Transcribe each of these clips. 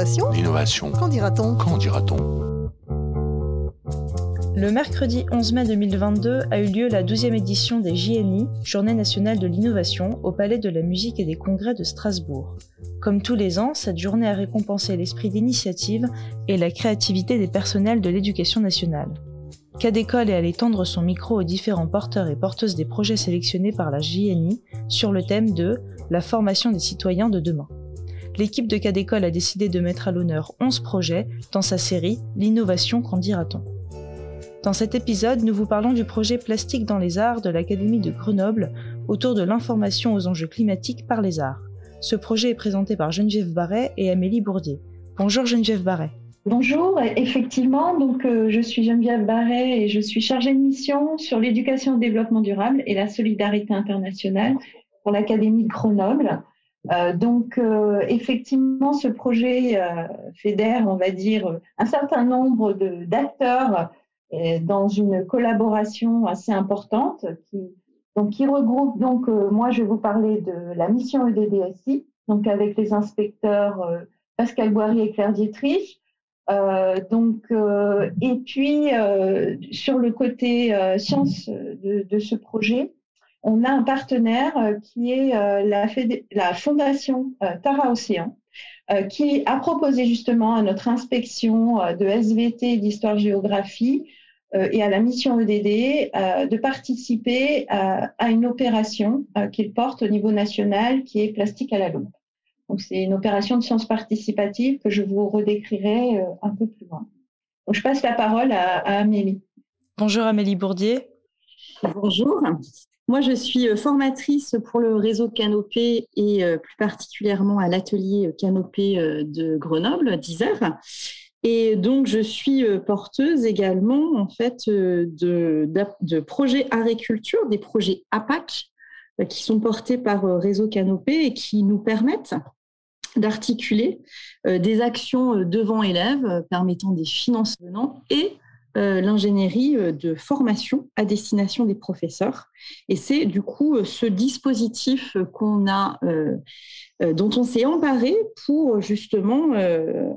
L'innovation L'innovation. Qu'en dira-t-on Qu'en dira-t-on Le mercredi 11 mai 2022 a eu lieu la 12e édition des JNI, Journée nationale de l'innovation, au Palais de la musique et des congrès de Strasbourg. Comme tous les ans, cette journée a récompensé l'esprit d'initiative et la créativité des personnels de l'éducation nationale. Cadécole est allé tendre son micro aux différents porteurs et porteuses des projets sélectionnés par la JNI sur le thème de la formation des citoyens de demain l'équipe de cas a décidé de mettre à l'honneur 11 projets dans sa série L'innovation, qu'en dira-t-on Dans cet épisode, nous vous parlons du projet Plastique dans les arts de l'Académie de Grenoble autour de l'information aux enjeux climatiques par les arts. Ce projet est présenté par Geneviève Barret et Amélie Bourdier. Bonjour Geneviève Barret. Bonjour, effectivement, euh, je suis Geneviève Barret et je suis chargée de mission sur l'éducation au développement durable et la solidarité internationale pour l'Académie de Grenoble. Euh, donc, euh, effectivement, ce projet euh, fédère, on va dire, un certain nombre d'acteurs dans une collaboration assez importante qui, donc, qui regroupe, donc, moi, je vais vous parler de la mission EDDSI, donc avec les inspecteurs Pascal Boiry et Claire Dietrich. donc, et puis, sur le côté science de, de ce projet, on a un partenaire euh, qui est euh, la, la fondation euh, Tara Océan, qui a proposé justement à notre inspection de SVT d'histoire-géographie et à la mission EDD de participer à, une opération qu'il porte au niveau national qui est Plastique à la loupe. Donc c'est une opération de sciences participatives que je vous redécrirai un peu plus loin. Donc je passe la parole à, à Amélie. Bonjour Amélie Bourdier. Bonjour. Moi, je suis euh, formatrice pour le réseau Canopé et euh, plus particulièrement à l'atelier Canopé euh, de Grenoble, d'Isère. Et donc, je suis porteuse également en fait de, de, projets agriculture, des projets APAC qui sont portés par Réseau Canopé et qui nous permettent d'articuler des actions devant élèves permettant des financements et euh, l'ingénierie euh, de formation à destination des professeurs. Et c'est du coup euh, ce dispositif qu'on a, dont on s'est emparé pour justement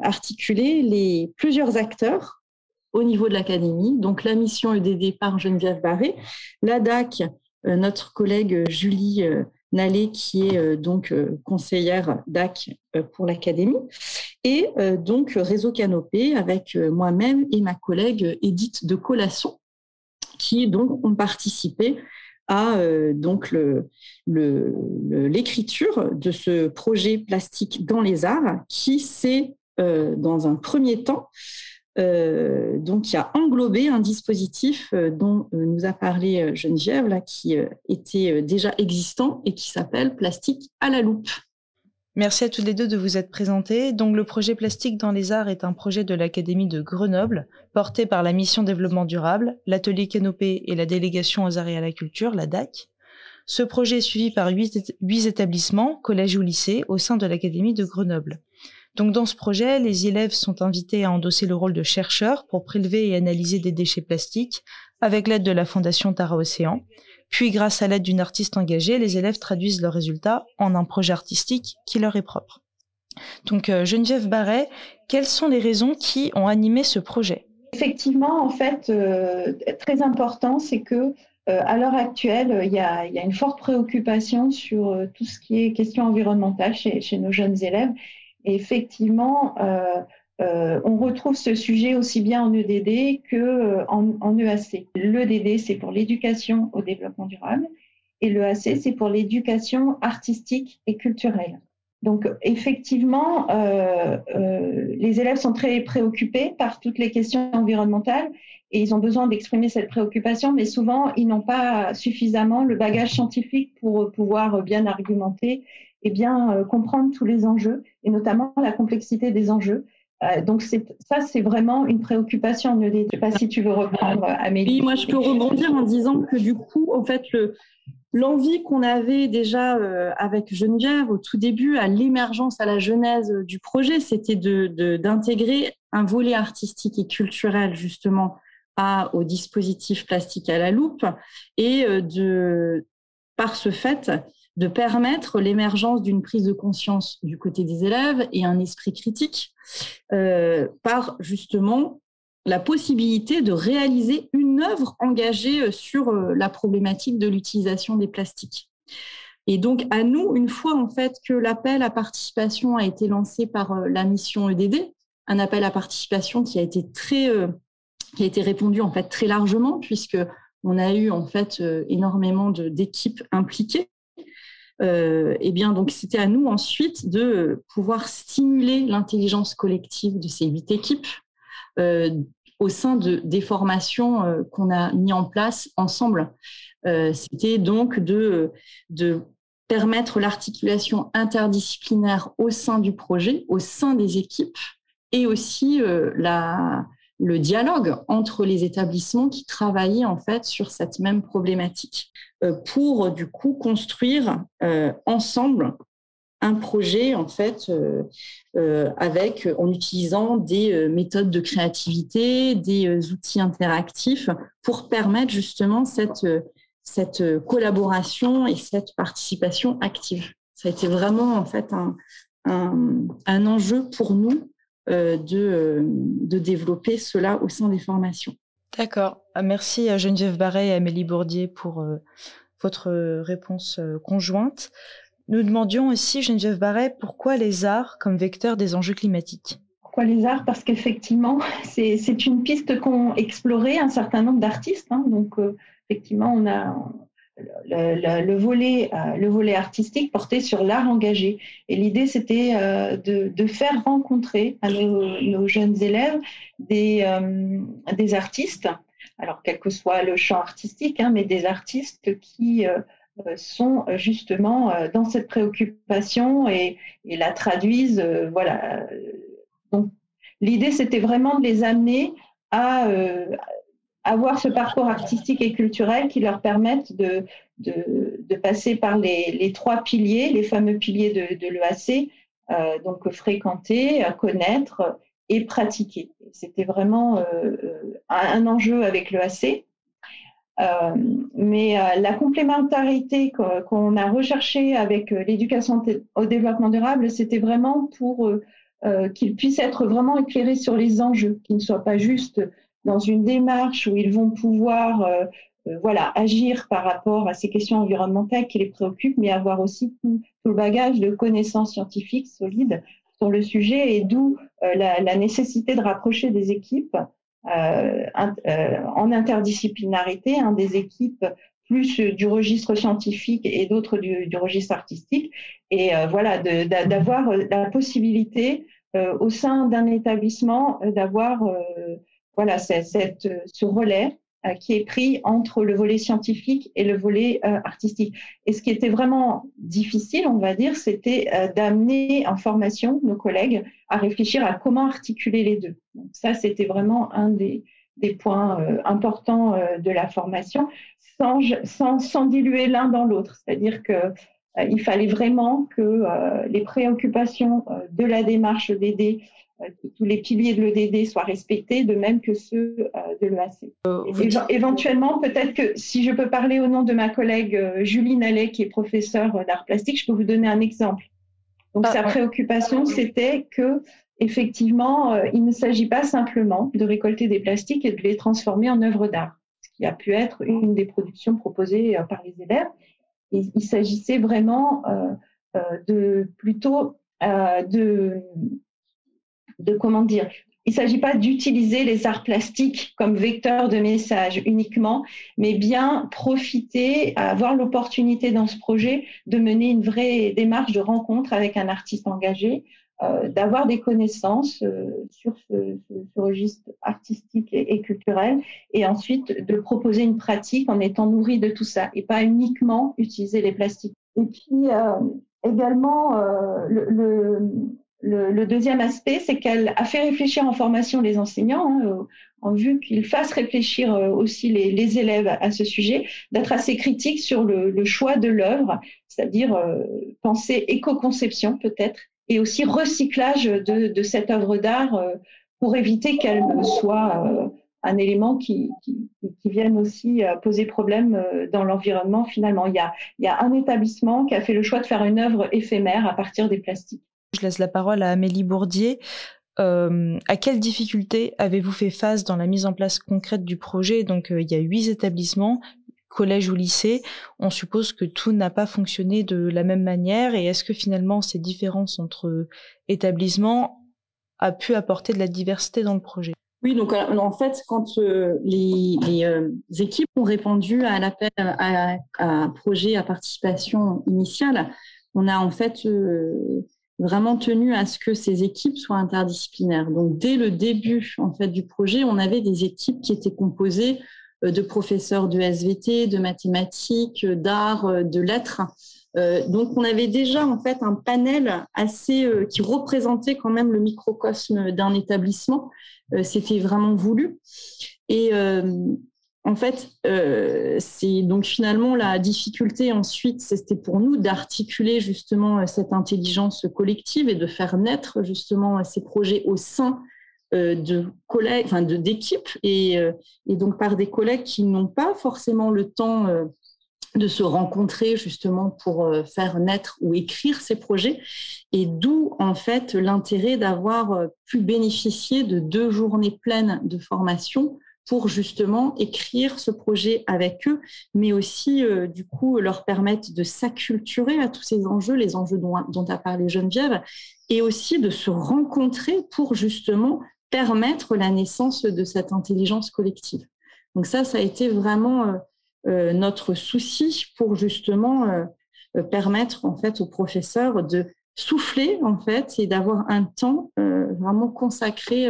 articuler les plusieurs acteurs au niveau de l'académie. Donc la mission EDD par Geneviève Barré, la DAC, notre collègue Julie Nalé, qui est donc conseillère DAC pour l'académie, et euh, donc Réseau Canopé avec euh, moi-même et ma collègue Edith de Colasson, qui donc ont participé à euh, l'écriture de ce projet plastique dans les arts qui s'est dans un premier temps donc qui a englobé un dispositif dont nous a parlé Geneviève là qui était déjà existant et qui s'appelle plastique à la loupe. Merci à tous les deux de vous être présentés. Donc, le projet Plastique dans les Arts est un projet de l'Académie de Grenoble, porté par la mission Développement Durable, l'Atelier Canopé et la Délégation aux Arts et à la Culture, la DAC. Ce projet est suivi par huit, établissements, collèges ou lycées, au sein de l'Académie de Grenoble. Donc, dans ce projet, les élèves sont invités à endosser le rôle de chercheurs pour prélever et analyser des déchets plastiques avec l'aide de la Fondation Tara Océan. Puis, grâce à l'aide d'une artiste engagée, les élèves traduisent leurs résultats en un projet artistique qui leur est propre. Donc, euh, Geneviève Barret, quelles sont les raisons qui ont animé ce projet? Effectivement, en fait, euh, très important, c'est que euh, à l'heure actuelle, il y, a, une forte préoccupation sur tout ce qui est question environnementale chez, chez nos jeunes élèves. Et effectivement, euh, on retrouve ce sujet aussi bien en EDD que euh, EAC. L'EDD, c'est pour l'éducation au développement durable et l'EAC, c'est pour l'éducation artistique et culturelle. Donc, effectivement, euh, les élèves sont très préoccupés par toutes les questions environnementales et ils ont besoin d'exprimer cette préoccupation, mais souvent, ils n'ont pas suffisamment le bagage scientifique pour pouvoir bien argumenter et bien comprendre tous les enjeux, et notamment la complexité des enjeux. Euh, donc ça, c'est vraiment une préoccupation. Je ne sais pas si tu veux reprendre, Amélie. Oui, moi, je peux rebondir en disant que du coup, en fait, l'envie qu'on avait déjà euh, avec Geneviève au tout début, à l'émergence, à la genèse du projet, c'était d'intégrer un volet artistique et culturel justement à, au dispositif plastique à la loupe et euh, de par ce fait de permettre l'émergence d'une prise de conscience du côté des élèves et un esprit critique euh, par justement la possibilité de réaliser une œuvre engagée sur la problématique de l'utilisation des plastiques. Et donc, à nous, une fois en fait que l'appel à participation a été lancé par la mission EDD, un appel à participation qui a été très, qui a été répondu en fait très largement puisque on a eu en fait euh, énormément d'équipes impliquées. Euh, et bien donc c'était à nous ensuite de pouvoir stimuler l'intelligence collective de ces huit équipes euh, au sein de des formations euh, qu'on a mis en place ensemble. c'était donc de permettre l'articulation interdisciplinaire au sein du projet, au sein des équipes, et aussi la le dialogue entre les établissements qui travaillaient en fait sur cette même problématique euh, pour du coup construire euh, ensemble un projet en fait euh, avec en utilisant des méthodes de créativité, des outils interactifs pour permettre justement cette cette collaboration et cette participation active. Ça a été vraiment en fait un, un enjeu pour nous de, euh, de développer cela au sein des formations. D'accord. Ah, merci à Geneviève Barret et Amélie Bourdier pour euh, votre réponse conjointe. Nous demandions aussi, Geneviève Barret, pourquoi les arts comme vecteur des enjeux climatiques? Pourquoi les arts? Parce qu'effectivement, c'est une piste qu'ont exploré un certain nombre d'artistes. Hein. donc, effectivement, on a, le, le, volet, euh, le volet artistique portait sur l'art engagé. Et l'idée, c'était euh, de, de, faire rencontrer à nos, nos jeunes élèves des, euh, des, artistes, alors quel que soit le champ artistique, hein, mais des artistes qui sont justement dans cette préoccupation et, et la traduisent. voilà. Donc, l'idée, c'était vraiment de les amener à, avoir ce parcours artistique et culturel qui leur permettent de, de, passer par les, trois piliers, les fameux piliers de, l'EAC, euh, donc fréquenter, connaître et pratiquer. C'était vraiment euh, euh un, enjeu avec l'EAC. Euh, mais euh, la complémentarité qu'on a recherchée avec euh, l'éducation au développement durable, c'était vraiment pour qu'ils puissent être vraiment éclairés sur les enjeux, qu'ils ne soient pas juste dans une démarche où ils vont pouvoir euh, euh, voilà, agir par rapport à ces questions environnementales qui les préoccupent, mais avoir aussi tout, le bagage de connaissances scientifiques solides sur le sujet et d'où euh, la, la, nécessité de rapprocher des équipes euh, en interdisciplinarité, hein, des équipes plus du registre scientifique et d'autres du, du, registre artistique, et voilà, d'avoir la possibilité au sein d'un établissement d'avoir voilà, c'est ce relais euh, qui est pris entre le volet scientifique et le volet euh, artistique. Et ce qui était vraiment difficile, on va dire, c'était euh, d'amener en formation nos collègues à réfléchir à comment articuler les deux. Donc ça, c'était vraiment un des, des points importants de la formation, sans, sans, sans diluer l'un dans l'autre. C'est-à-dire que il fallait vraiment que les préoccupations de la démarche d'aider euh, tous les piliers de l'EDD soient respectés, de même que ceux euh, de l'EAC. Euh, éventuellement, peut-être que si je peux parler au nom de ma collègue Julie Nallet, qui est professeure d'art plastique, je peux vous donner un exemple. Donc, ah, sa préoccupation, c'était que effectivement, il ne s'agit pas simplement de récolter des plastiques et de les transformer en œuvres d'art, ce qui a pu être une des productions proposées par les élèves. Il s'agissait vraiment de plutôt de de comment dire, il ne s'agit pas d'utiliser les arts plastiques comme vecteur de message uniquement, mais bien profiter, avoir l'opportunité dans ce projet de mener une vraie démarche de rencontre avec un artiste engagé, euh, d'avoir des connaissances euh, sur ce, registre artistique et, culturel, et ensuite de proposer une pratique en étant nourri de tout ça, et pas uniquement utiliser les plastiques. Et puis euh, également, le deuxième aspect, c'est qu'elle a fait réfléchir en formation les enseignants, hein, euh, en vue qu'ils fassent réfléchir euh, aussi les, élèves à ce sujet, d'être assez critiques sur le, choix de l'œuvre, c'est-à-dire euh, penser éco-conception peut-être, et aussi recyclage de, cette œuvre d'art pour éviter qu'elle soit un élément qui, vienne aussi poser problème dans l'environnement finalement. Il y, a, un établissement qui a fait le choix de faire une œuvre éphémère à partir des plastiques. Je laisse la parole à Amélie Bourdier. Euh, à quelles difficultés avez-vous fait face dans la mise en place concrète du projet? Donc, il y a huit établissements, collège ou lycée, on suppose que tout n'a pas fonctionné de la même manière et est-ce que finalement ces différences entre établissements a pu apporter de la diversité dans le projet? Oui, donc euh, en fait, quand euh, les, euh, équipes ont répondu à l'appel à, un projet à participation initiale, on a en fait vraiment tenu à ce que ces équipes soient interdisciplinaires. Donc dès le début en fait du projet, on avait des équipes qui étaient composées de professeurs de SVT, de mathématiques, d'art, euh, de lettres. Euh, donc, on avait déjà en fait un panel assez qui représentait quand même le microcosme d'un établissement. C'était vraiment voulu. Et en fait, c'est donc finalement la difficulté ensuite, c'était pour nous d'articuler justement cette intelligence collective et de faire naître justement ces projets au sein euh, de collègues, enfin d'équipes, et, euh, et, donc par des collègues qui n'ont pas forcément le temps euh, de se rencontrer justement pour faire naître ou écrire ces projets, et d'où en fait l'intérêt d'avoir pu bénéficier de deux journées pleines de formation pour justement écrire ce projet avec eux, mais aussi du coup leur permettre de s'acculturer à tous ces enjeux, les enjeux dont, dont a parlé Geneviève, et aussi de se rencontrer pour justement permettre la naissance de cette intelligence collective. Donc ça, ça a été vraiment euh, euh, notre souci pour justement euh, permettre en fait aux professeurs de souffler en fait et d'avoir un temps vraiment consacré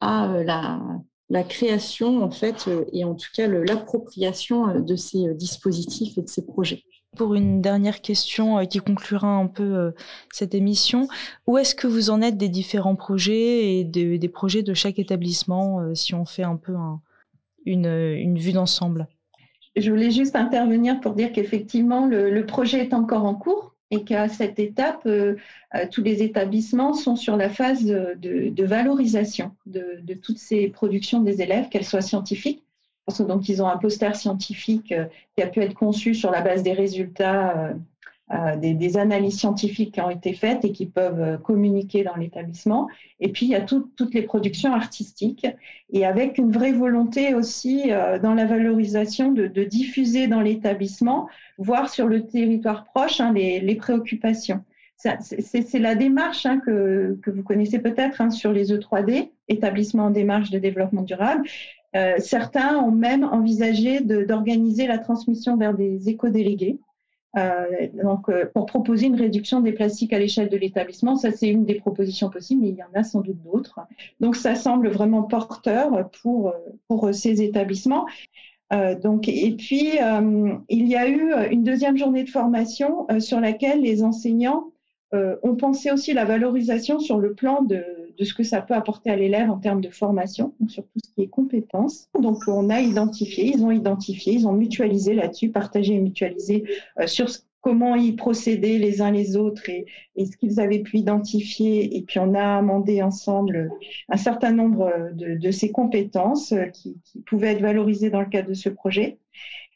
à la, la, création en fait et en tout cas l'appropriation de ces dispositifs et de ces projets. Pour une dernière question euh, qui conclura un peu euh, cette émission, où est-ce que vous en êtes des différents projets et des projets de chaque établissement, euh, si on fait un peu une, vue d'ensemble? Je voulais juste intervenir pour dire qu'effectivement, le, projet est encore en cours et qu'à cette étape, tous les établissements sont sur la phase de, valorisation de, toutes ces productions des élèves, qu'elles soient scientifiques donc, ils ont un poster scientifique euh, qui a pu être conçu sur la base des résultats euh, euh, des, analyses scientifiques qui ont été faites et qui peuvent communiquer dans l'établissement. Et puis, il y a toutes les productions artistiques et avec une vraie volonté aussi dans la valorisation de, diffuser dans l'établissement, voire sur le territoire proche, hein, les, préoccupations. C'est la démarche hein, que, vous connaissez peut-être hein, sur les E3D, établissement en démarche de développement durable. Euh, certains ont même envisagé d'organiser la transmission vers des éco-délégués. Euh, donc, euh, pour proposer une réduction des plastiques à l'échelle de l'établissement, ça c'est une des propositions possibles, mais il y en a sans doute d'autres. Donc, ça semble vraiment porteur pour pour ces établissements. donc, et puis il y a eu une deuxième journée de formation sur laquelle les enseignants ont pensé aussi la valorisation sur le plan de de ce que ça peut apporter à l'élève en termes de formation, donc sur ce qui est compétences. Donc, on a identifié, ils ont identifié, ils ont mutualisé là-dessus, partagé et mutualisé euh, sur comment ils procédaient les uns les autres et, ce qu'ils avaient pu identifier. Et puis, on a amendé ensemble un certain nombre de, ces compétences euh, qui, pouvaient être valorisées dans le cadre de ce projet.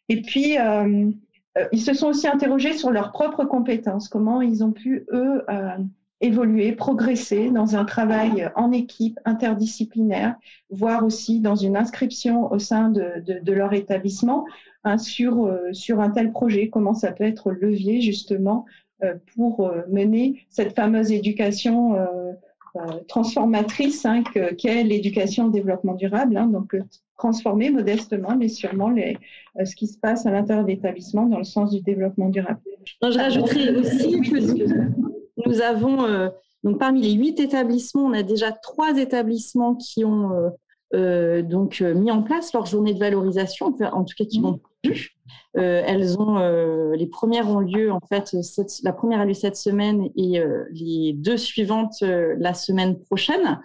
Et puis, euh, ils se sont aussi interrogés sur leurs propres compétences, comment ils ont pu, eux, évoluer, progresser dans un travail en équipe interdisciplinaire, voire aussi dans une inscription au sein de, leur établissement hein, sur, euh, sur un tel projet, comment ça peut être levier justement euh, pour euh, mener cette fameuse éducation transformatrice hein, qu'est l'éducation au développement durable. Hein, donc transformer modestement, mais sûrement ce qui se passe à l'intérieur de l'établissement dans le sens du développement durable. aussi que nous avons, euh, donc parmi les huit établissements, on a déjà trois établissements qui ont euh, euh, donc mis en place leur journée de valorisation, en tout cas qui l'ont prévu. elles ont, les premières ont lieu en fait, la première a lieu cette semaine et les deux suivantes la semaine prochaine.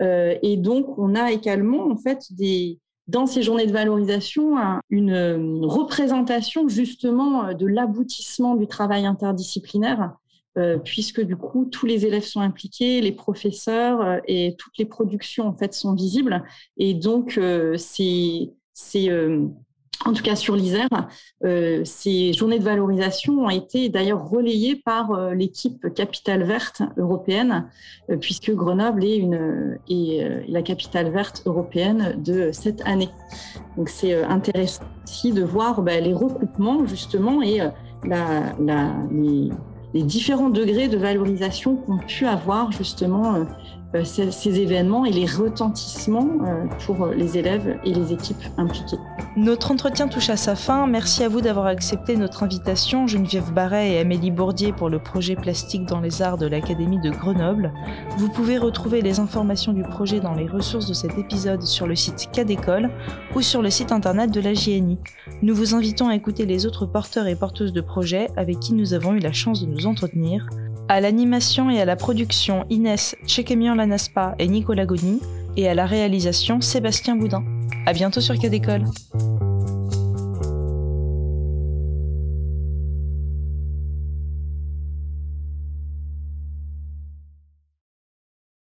et donc, on a également en fait des, dans ces journées de valorisation une représentation justement de l'aboutissement du travail interdisciplinaire puisque du coup tous les élèves sont impliqués, les professeurs et toutes les productions en fait sont visibles. Et donc c'est c'est en tout cas sur l'Isère, euh, ces journées de valorisation ont été d'ailleurs relayées par euh, l'équipe Capitale Verte européenne, euh, puisque Grenoble est, une, est la capitale verte européenne de cette année. Donc c'est intéressant aussi de voir bah, les recoupements justement et la, la, les, les, différents degrés de valorisation qu'ont pu avoir justement euh, ces, événements et les retentissements euh, pour les élèves et les équipes impliquées. Notre entretien touche à sa fin. Merci à vous d'avoir accepté notre invitation, Geneviève Barret et Amélie Bourdier, pour le projet Plastique dans les Arts de l'Académie de Grenoble. Vous pouvez retrouver les informations du projet dans les ressources de cet épisode sur le site Cadécole ou sur le site internet de la JNI. Nous vous invitons à écouter les autres porteurs et porteuses de projets avec qui nous avons eu la chance de nous entretenir. À l'animation et à la production, Inès Tchekemian Lanaspa et Nicolas Goni, et à la réalisation, Sébastien Boudin. À bientôt sur Cadécole.